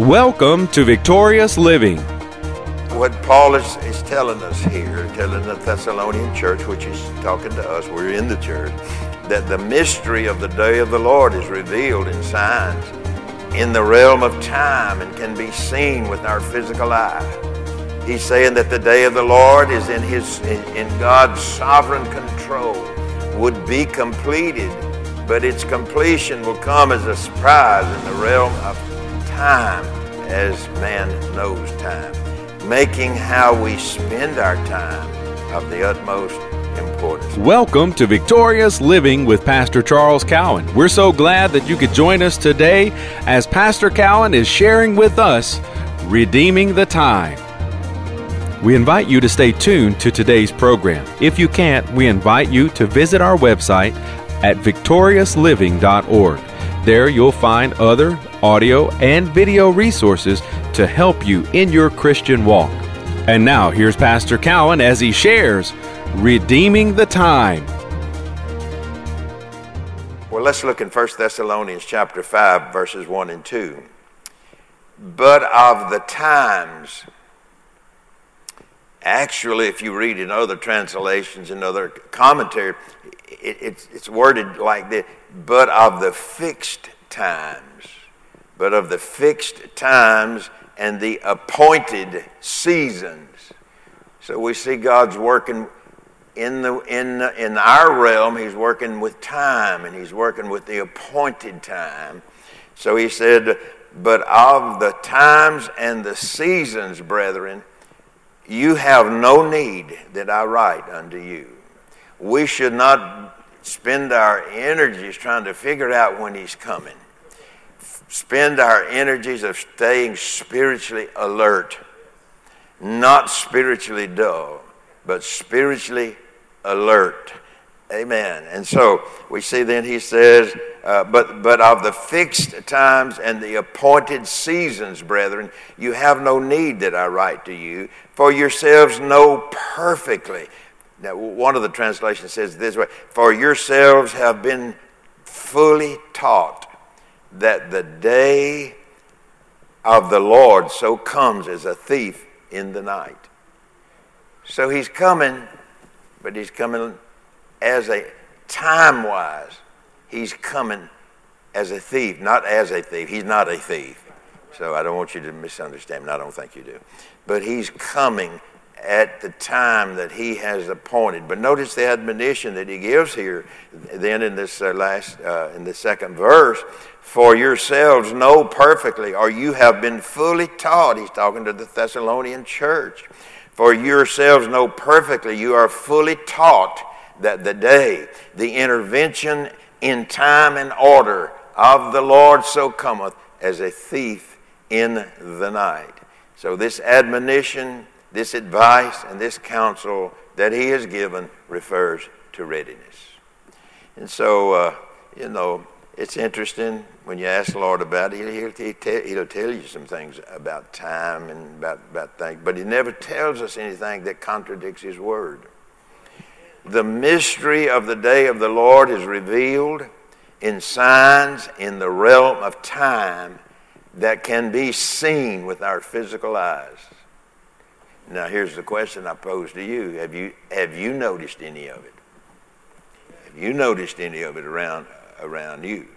Welcome to Victorious Living. What Paul is, is telling us here, telling the Thessalonian church, which is talking to us, we're in the church, that the mystery of the day of the Lord is revealed in signs in the realm of time and can be seen with our physical eye. He's saying that the day of the Lord is in his in God's sovereign control, would be completed, but its completion will come as a surprise in the realm of time as man knows time, making how we spend our time of the utmost importance. Welcome to Victorious Living with Pastor Charles Cowan. We're so glad that you could join us today as Pastor Cowan is sharing with us Redeeming the Time. We invite you to stay tuned to today's program. If you can't, we invite you to visit our website at victoriousliving.org. There you'll find other audio and video resources to help you in your Christian walk. And now here's Pastor Cowan as he shares Redeeming the Time. Well, let's look in 1 Thessalonians chapter 5 verses 1 and 2. But of the times Actually, if you read in other translations and other commentary, it, it's, it's worded like this but of the fixed times, but of the fixed times and the appointed seasons. So we see God's working in, the, in, the, in our realm, He's working with time and He's working with the appointed time. So He said, But of the times and the seasons, brethren, you have no need that I write unto you. We should not spend our energies trying to figure out when He's coming. Spend our energies of staying spiritually alert, not spiritually dull, but spiritually alert. Amen. And so we see then he says, uh, but, but of the fixed times and the appointed seasons, brethren, you have no need that I write to you, for yourselves know perfectly now, one of the translations says this way For yourselves have been fully taught that the day of the Lord so comes as a thief in the night. So he's coming, but he's coming as a time wise, he's coming as a thief, not as a thief. He's not a thief. So I don't want you to misunderstand me. I don't think you do. But he's coming at the time that he has appointed. But notice the admonition that he gives here, then in this uh, last, uh, in the second verse, for yourselves know perfectly, or you have been fully taught. He's talking to the Thessalonian church. For yourselves know perfectly, you are fully taught that the day, the intervention in time and order of the Lord so cometh as a thief in the night. So this admonition this advice and this counsel that he has given refers to readiness. And so, uh, you know, it's interesting when you ask the Lord about it, he'll, he'll, he'll, tell you some things about time and about, about things, but he never tells us anything that contradicts his word. The mystery of the day of the Lord is revealed in signs in the realm of time that can be seen with our physical eyes. Now, here's the question I pose to you Have you, have you noticed any of it? Have you noticed any of it around, around you?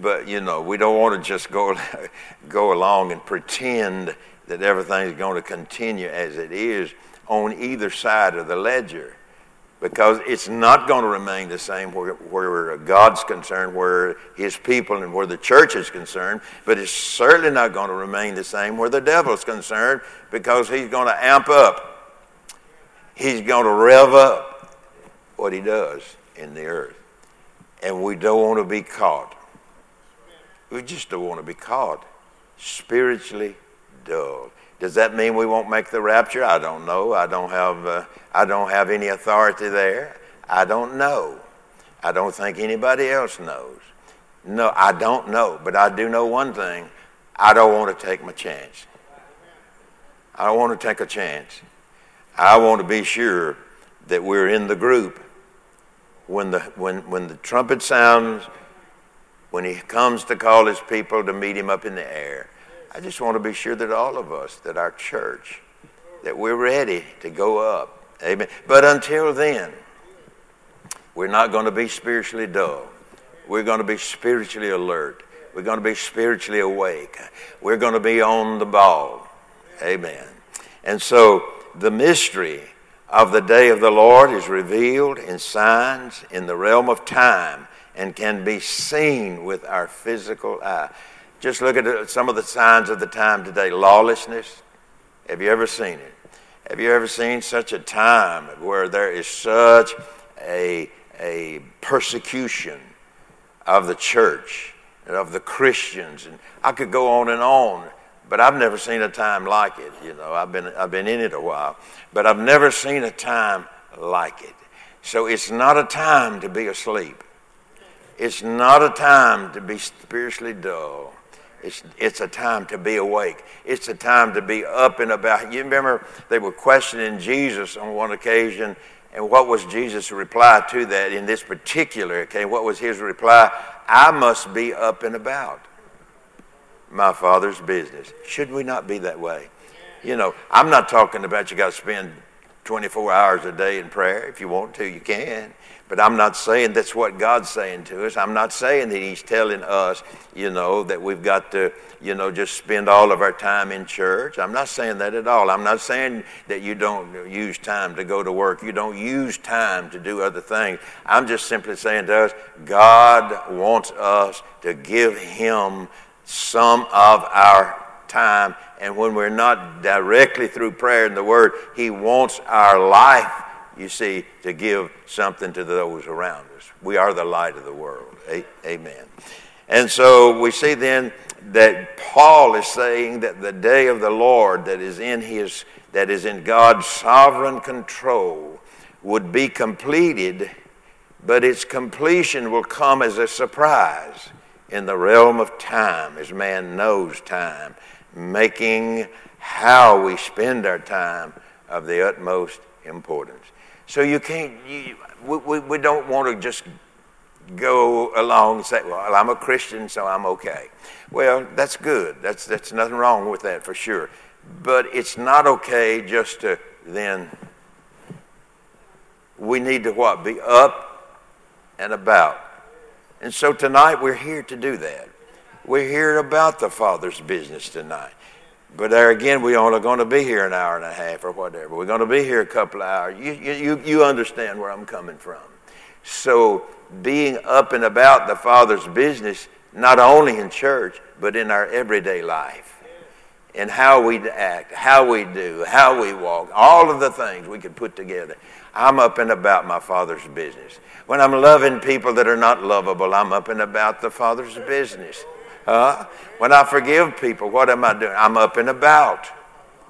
But, you know, we don't want to just go, go along and pretend that everything's going to continue as it is on either side of the ledger because it's not going to remain the same where, where God's concerned, where His people and where the church is concerned, but it's certainly not going to remain the same where the devil's concerned because he's going to amp up. He's going to rev up what he does in the earth. And we don't want to be caught. We just don't want to be caught spiritually Does that mean we won't make the rapture? I don't know. I don't have, uh, I don't have any authority there. I don't know. I don't think anybody else knows. No, I don't know. But I do know one thing I don't want to take my chance. I don't want to take a chance. I want to be sure that we're in the group when the, when, when the trumpet sounds, when he comes to call his people to meet him up in the air. I just want to be sure that all of us, that our church, that we're ready to go up. Amen. But until then, we're not going to be spiritually dull. We're going to be spiritually alert. We're going to be spiritually awake. We're going to be on the ball. Amen. And so the mystery of the day of the Lord is revealed in signs in the realm of time and can be seen with our physical eye. Just look at some of the signs of the time today lawlessness. Have you ever seen it? Have you ever seen such a time where there is such a, a persecution of the church and of the Christians? And I could go on and on, but I've never seen a time like it. You know, I've been, I've been in it a while, but I've never seen a time like it. So it's not a time to be asleep. It's not a time to be spiritually dull. It's, it's a time to be awake. It's a time to be up and about. You remember they were questioning Jesus on one occasion, and what was Jesus' reply to that in this particular occasion? What was his reply? I must be up and about my Father's business. Should we not be that way? You know, I'm not talking about you got to spend 24 hours a day in prayer. If you want to, you can. But I'm not saying that's what God's saying to us. I'm not saying that He's telling us, you know, that we've got to, you know, just spend all of our time in church. I'm not saying that at all. I'm not saying that you don't use time to go to work. You don't use time to do other things. I'm just simply saying to us, God wants us to give Him some of our time. And when we're not directly through prayer and the Word, He wants our life you see, to give something to those around us. We are the light of the world. Amen. And so we see then that Paul is saying that the day of the Lord that is in his that is in God's sovereign control would be completed, but its completion will come as a surprise in the realm of time, as man knows time, making how we spend our time of the utmost importance. So you can't, you, we, we don't want to just go along and say, well, I'm a Christian, so I'm okay. Well, that's good. That's, that's nothing wrong with that for sure. But it's not okay just to then, we need to what? Be up and about. And so tonight we're here to do that. We're here about the Father's business tonight. But there again, we only going to be here an hour and a half or whatever. We're going to be here a couple of hours. You, you, you understand where I'm coming from. So being up and about the Father's business, not only in church, but in our everyday life. And how we act, how we do, how we walk, all of the things we could put together. I'm up and about my Father's business. When I'm loving people that are not lovable, I'm up and about the Father's business. Uh, when I forgive people, what am I doing? I'm up and about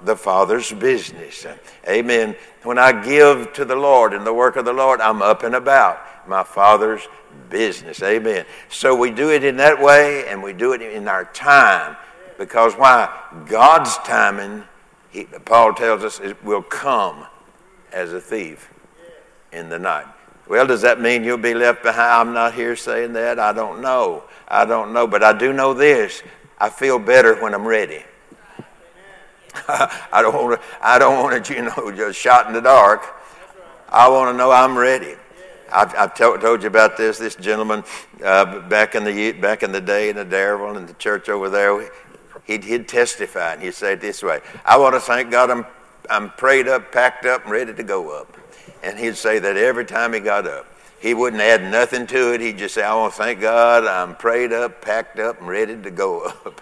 the Father's business. Amen. When I give to the Lord in the work of the Lord, I'm up and about my Father's business. Amen. So we do it in that way and we do it in our time because why? God's timing, he, Paul tells us, it will come as a thief in the night. Well, does that mean you'll be left behind? I'm not here saying that. I don't know. I don't know. But I do know this I feel better when I'm ready. I don't want to, I don't want to, you know, just shot in the dark. I want to know I'm ready. I've, I've told, told you about this. This gentleman uh, back in the back in the day in the Darrell in the church over there, he'd, he'd testify and he'd say it this way: "I want to thank God I'm I'm prayed up, packed up, and ready to go up." And he'd say that every time he got up. He wouldn't add nothing to it. He'd just say, I want to thank God. I'm prayed up, packed up, and ready to go up.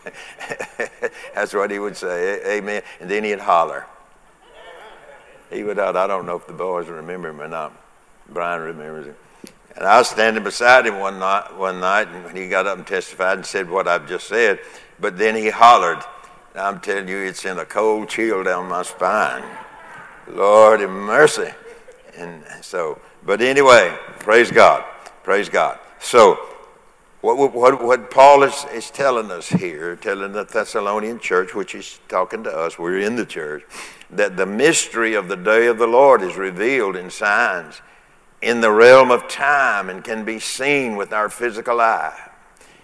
That's what he would say. Amen. And then he'd holler. He would out. I don't know if the boys remember him or not. Brian remembers him. And I was standing beside him one night, one night, and he got up and testified and said what I've just said, but then he hollered. I'm telling you, it sent a cold chill down my spine. Lord have mercy. And so, but anyway, praise God. Praise God. So, what, what, what Paul is, is telling us here, telling the Thessalonian church, which is talking to us, we're in the church, that the mystery of the day of the Lord is revealed in signs in the realm of time and can be seen with our physical eye.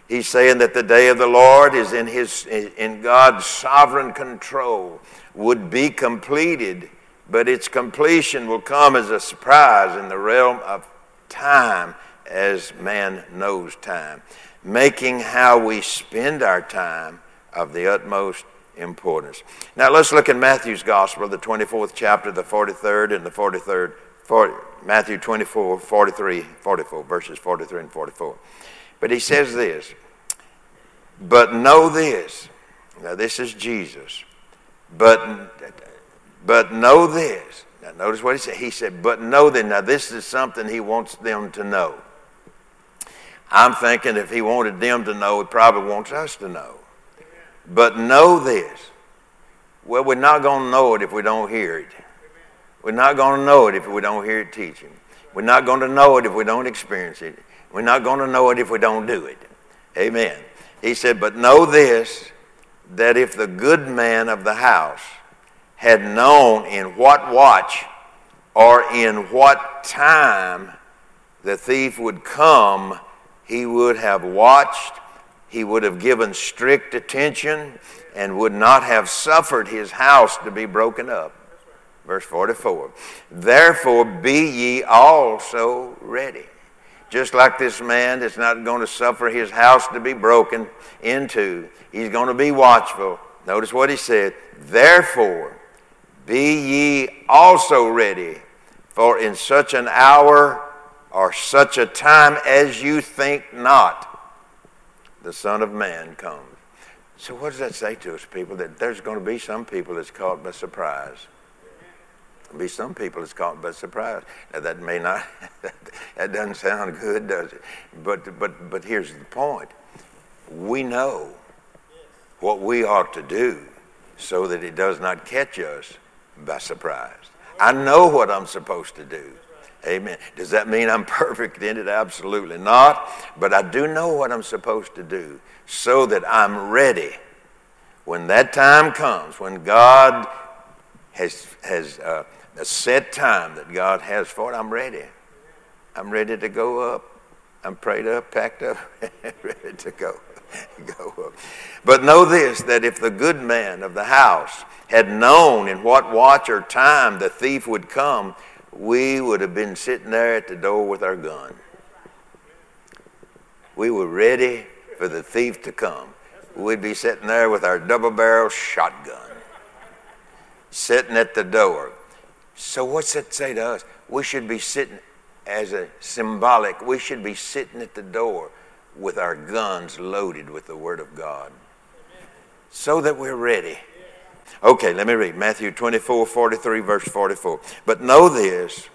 He's saying that the day of the Lord is in, his, in God's sovereign control, would be completed, but its completion will come as a surprise in the realm of time as man knows time, making how we spend our time of the utmost importance. Now let's look in Matthew's Gospel, the 24th chapter, the 43rd and the 43rd, 40, Matthew 24, 43, 44, verses 43 and 44. But he says this, but know this. Now, this is Jesus. But, but know this. Now, notice what he said. He said, but know that. Now, this is something he wants them to know. I'm thinking if he wanted them to know, he probably wants us to know. But know this. Well, we're not going to know it if we don't hear it. We're not going to know it if we don't hear it teaching. We're not going to know it if we don't experience it. We're not going to know it if we don't do it. Amen. He said, But know this, that if the good man of the house had known in what watch or in what time the thief would come, he would have watched, he would have given strict attention, and would not have suffered his house to be broken up. Verse 44 Therefore be ye also ready just like this man that's not going to suffer his house to be broken into. He's going to be watchful. Notice what he said. Therefore, be ye also ready, for in such an hour or such a time as you think not, the Son of Man comes. So, what does that say to us, people? That there's going to be some people that's caught by surprise be some people it's caught by surprise. Now that may not, that doesn't sound good, does it? But, but, but here's the point. We know what we ought to do so that it does not catch us by surprise. I know what I'm supposed to do. Amen. Does that mean I'm perfect in it? Absolutely not. But I do know what I'm supposed to do so that I'm ready when that time comes, when God has, has uh, a set time that God has for it, I'm ready. I'm ready to go up. I'm prayed up, packed up, ready to go. go up. But know this that if the good man of the house had known in what watch or time the thief would come, we would have been sitting there at the door with our gun. We were ready for the thief to come. We'd be sitting there with our double barrel shotgun, sitting at the door, so, what's that say to us? We should be sitting as a symbolic, we should be sitting at the door with our guns loaded with the Word of God so that we're ready. Okay, let me read Matthew 24 43, verse 44. But know this,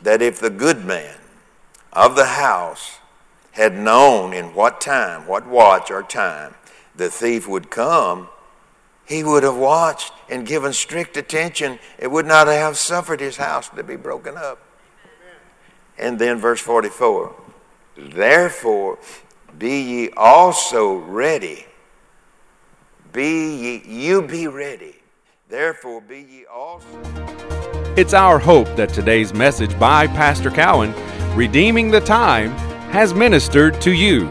that if the good man of the house had known in what time, what watch or time the thief would come, he would have watched and given strict attention, it would not have suffered his house to be broken up. And then verse 44 Therefore, be ye also ready. Be ye, you be ready. Therefore, be ye also. It's our hope that today's message by Pastor Cowan, Redeeming the Time, has ministered to you.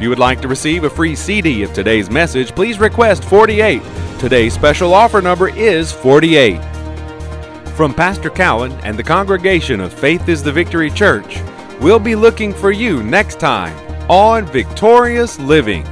If you would like to receive a free CD of today's message, please request 48. Today's special offer number is 48. From Pastor Cowan and the congregation of Faith is the Victory Church, we'll be looking for you next time on Victorious Living.